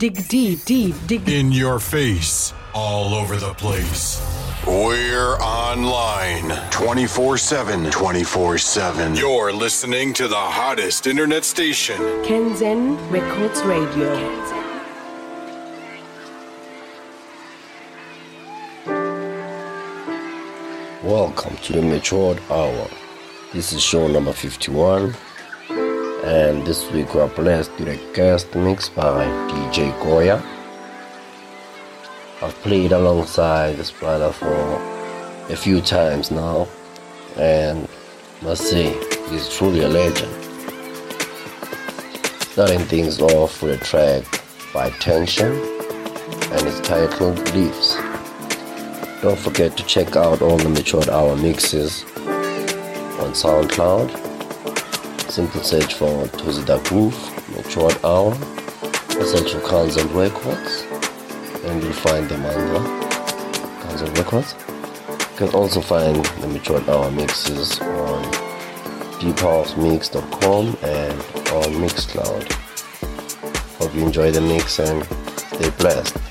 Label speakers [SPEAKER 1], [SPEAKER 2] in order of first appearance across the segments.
[SPEAKER 1] Dig deep, deep, dig
[SPEAKER 2] In your face, all over the place.
[SPEAKER 3] We're online 24 7. 24 7.
[SPEAKER 2] You're listening to the hottest internet station.
[SPEAKER 1] Kanzen Records Radio.
[SPEAKER 4] Welcome to the Matured Hour. This is show number 51, and this week we are blessed with a guest mix by DJ Goya. I've played alongside this brother for a few times now, and must say, he's truly a legend. Starting things off with a track by Tension, and it's titled Leaves. Don't forget to check out all the Matured Hour mixes on SoundCloud. Simple search for Thozi Da Groove, Matured Hour, or search for Kanzen Records, and you'll find them under Kanzen Records. You can also find the Matured Hour mixes on deephouse.mix.com and on Mixcloud. Hope you enjoy the mix and stay blessed.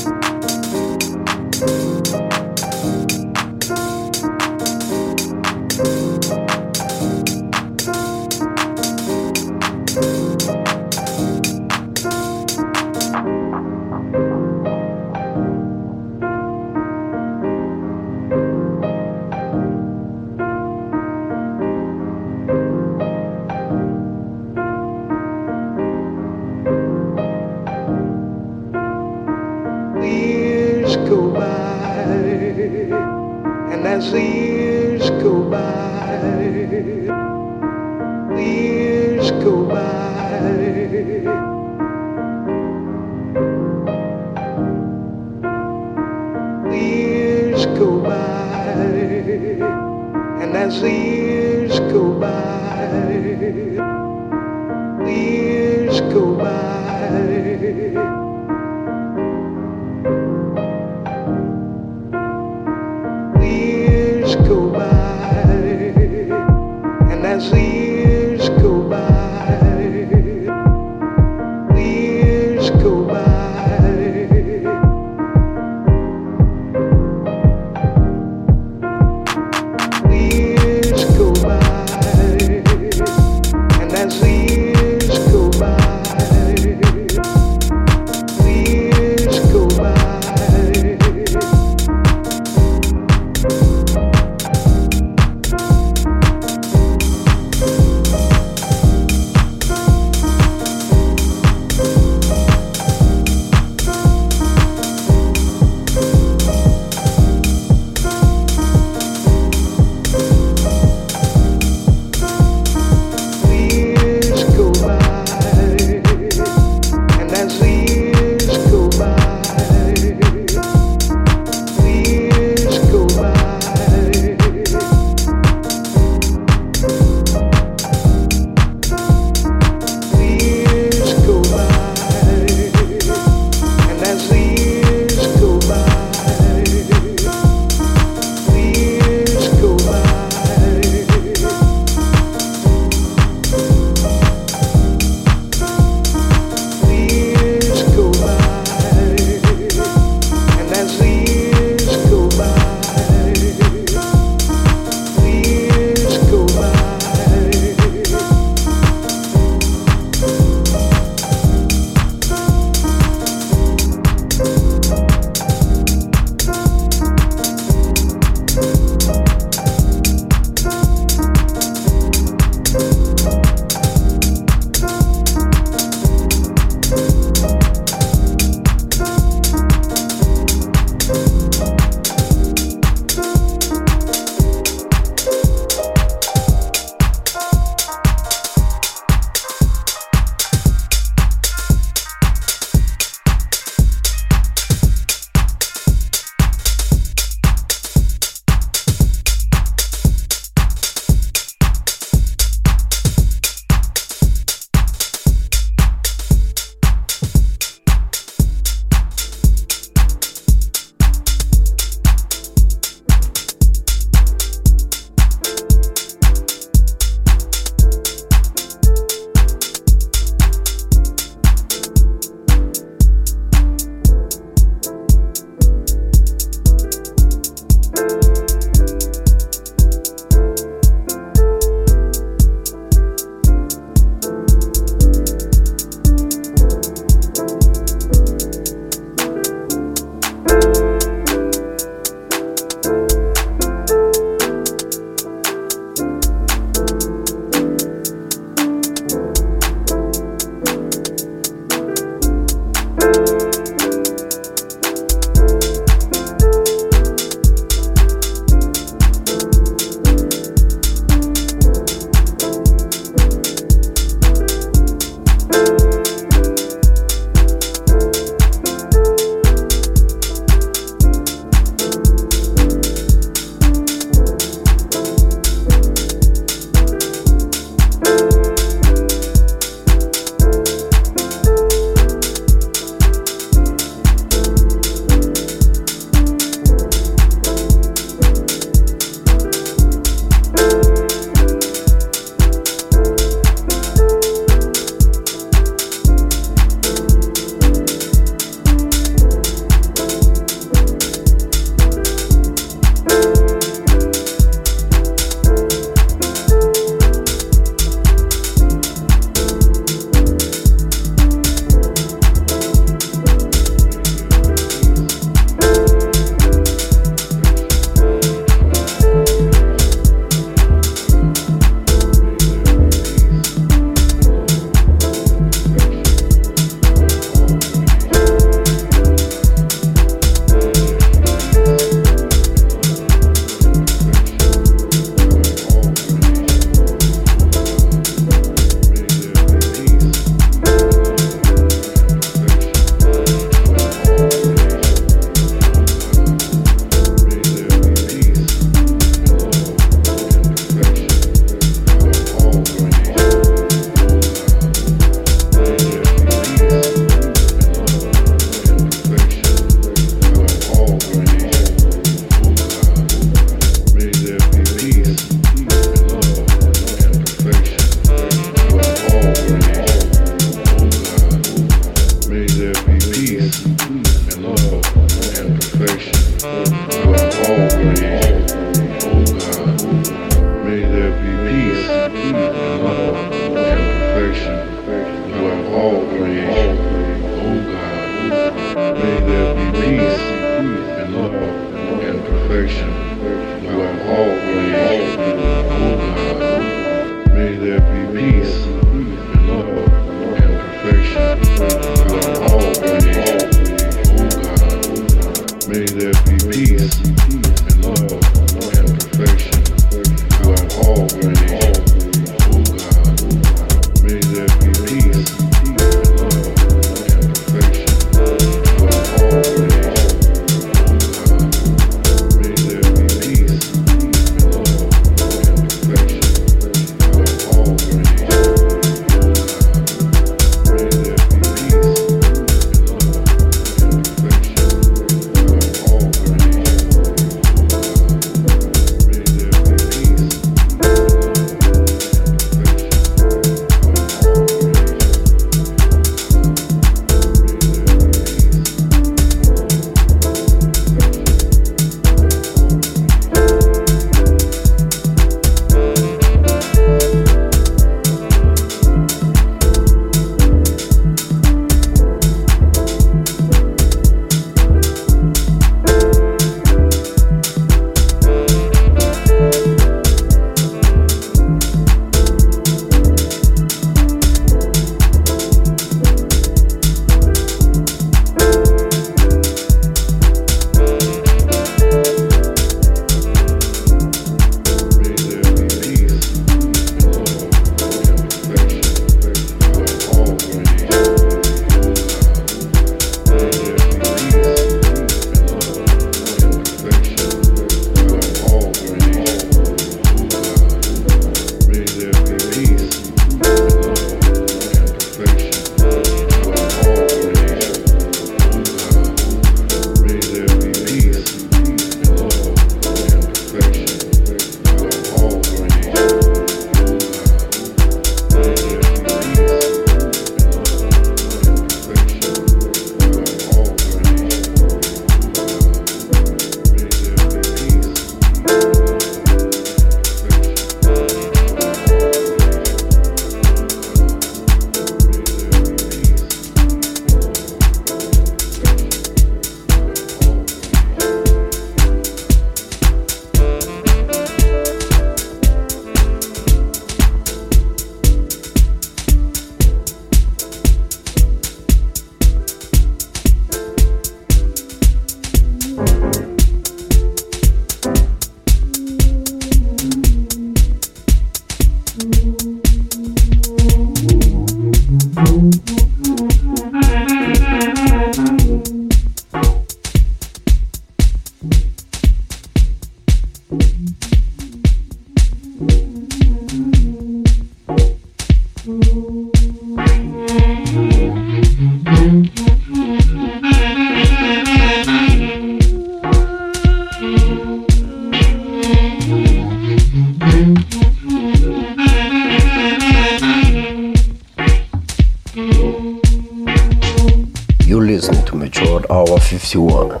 [SPEAKER 4] Hour 51.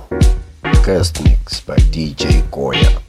[SPEAKER 4] Guest mix by DJ Goya.